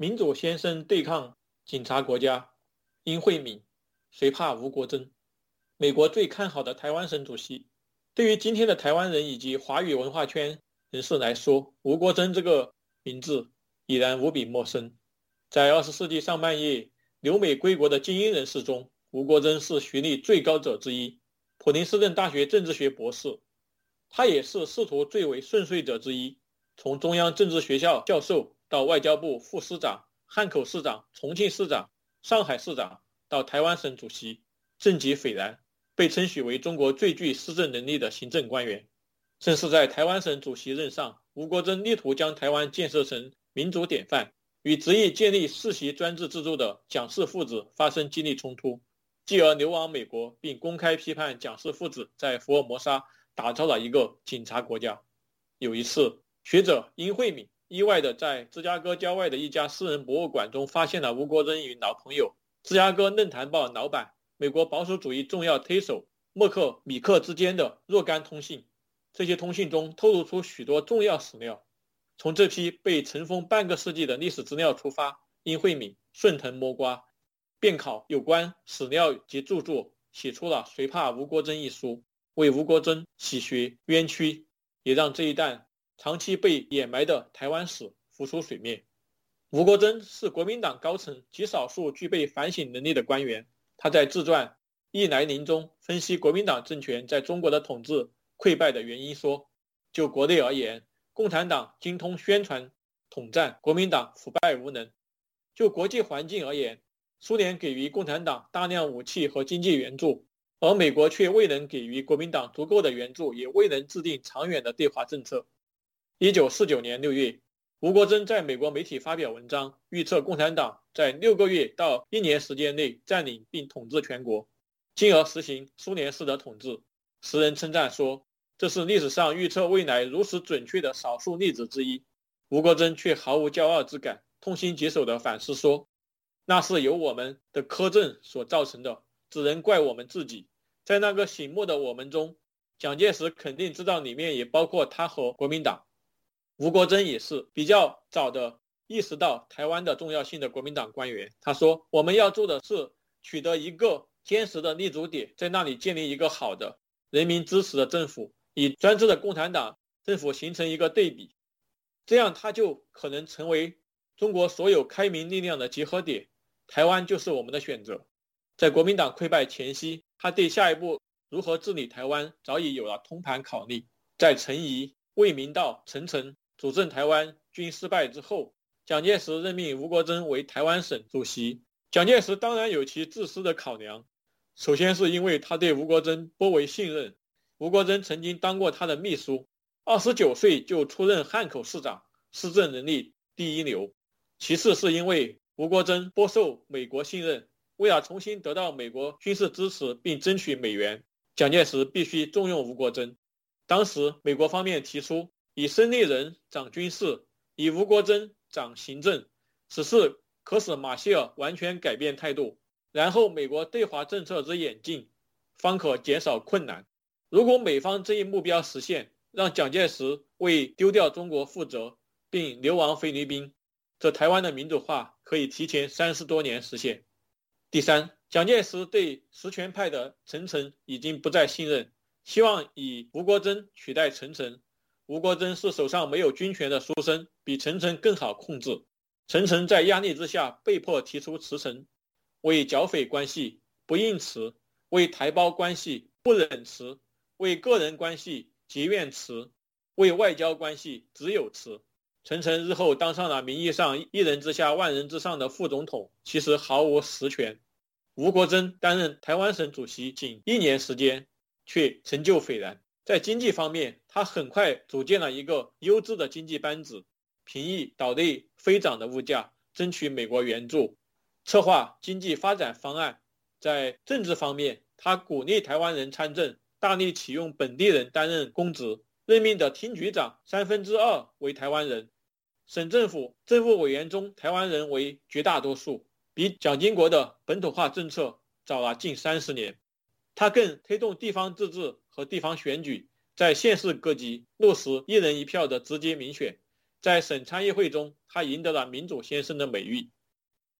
民主先生对抗警察国家，殷慧敏，谁怕吴国桢？美国最看好的台湾省主席，对于今天的台湾人以及华语文化圈人士来说，吴国桢这个名字已然无比陌生。在二十世纪上半叶留美归国的精英人士中，吴国桢是学历最高者之一，普林斯顿大学政治学博士。他也是仕途最为顺遂者之一，从中央政治学校教授。到外交部副司长、汉口市长、重庆市长、上海市长，到台湾省主席，政绩斐然，被称许为中国最具施政能力的行政官员。正是在台湾省主席任上，吴国桢力图将台湾建设成民主典范，与执意建立世袭专制制度的蒋氏父子发生激烈冲突，继而流亡美国，并公开批判蒋氏父子在福尔摩沙打造了一个警察国家。有一次，学者殷慧敏。意外地在芝加哥郊外的一家私人博物馆中，发现了吴国桢与老朋友芝加哥论坛报老板、美国保守主义重要推手默克米克之间的若干通信。这些通信中透露出许多重要史料。从这批被尘封半个世纪的历史资料出发，殷慧敏顺藤摸瓜，遍考有关史料及著作，写出了《谁怕吴国桢》一书，为吴国桢洗学冤屈，也让这一段。长期被掩埋的台湾史浮出水面。吴国桢是国民党高层极少数具备反省能力的官员。他在自传《忆来临》中分析国民党政权在中国的统治溃败的原因说：就国内而言，共产党精通宣传统战，国民党腐败无能；就国际环境而言，苏联给予共产党大量武器和经济援助，而美国却未能给予国民党足够的援助，也未能制定长远的对华政策。一九四九年六月，吴国桢在美国媒体发表文章，预测共产党在六个月到一年时间内占领并统治全国，进而实行苏联式的统治。时人称赞说，这是历史上预测未来如此准确的少数例子之一。吴国桢却毫无骄傲之感，痛心疾首地反思说：“那是由我们的苛政所造成的，只能怪我们自己。在那个醒目的我们中，蒋介石肯定知道里面也包括他和国民党。”吴国桢也是比较早的意识到台湾的重要性的国民党官员。他说：“我们要做的是取得一个坚实的立足点，在那里建立一个好的人民支持的政府，与专制的共产党政府形成一个对比，这样他就可能成为中国所有开明力量的集合点。台湾就是我们的选择。”在国民党溃败前夕，他对下一步如何治理台湾早已有了通盘考虑。在陈仪、魏明道、陈诚。主政台湾均失败之后，蒋介石任命吴国桢为台湾省主席。蒋介石当然有其自私的考量，首先是因为他对吴国桢颇为信任，吴国桢曾经当过他的秘书，二十九岁就出任汉口市长，施政能力第一流。其次是因为吴国桢颇受美国信任，为了重新得到美国军事支持并争取美元，蒋介石必须重用吴国桢。当时美国方面提出。以孙立人掌军事，以吴国桢掌行政，此事可使马歇尔完全改变态度，然后美国对华政策之演进方可减少困难。如果美方这一目标实现，让蒋介石为丢掉中国负责，并流亡菲律宾，这台湾的民主化可以提前三十多年实现。第三，蒋介石对实权派的陈诚已经不再信任，希望以吴国桢取代陈诚。吴国桢是手上没有军权的书生，比陈诚更好控制。陈诚在压力之下被迫提出辞呈，为剿匪关系不应辞，为台胞关系不忍辞，为个人关系即愿辞，为外交关系只有辞。陈诚日后当上了名义上一人之下万人之上的副总统，其实毫无实权。吴国桢担任台湾省主席仅一年时间，却成就斐然。在经济方面，他很快组建了一个优质的经济班子，平抑岛内飞涨的物价，争取美国援助，策划经济发展方案。在政治方面，他鼓励台湾人参政，大力启用本地人担任公职，任命的厅局长三分之二为台湾人，省政府政务委员中台湾人为绝大多数，比蒋经国的本土化政策早了近三十年。他更推动地方自治。和地方选举，在县市各级落实一人一票的直接民选，在省参议会中，他赢得了“民主先生”的美誉。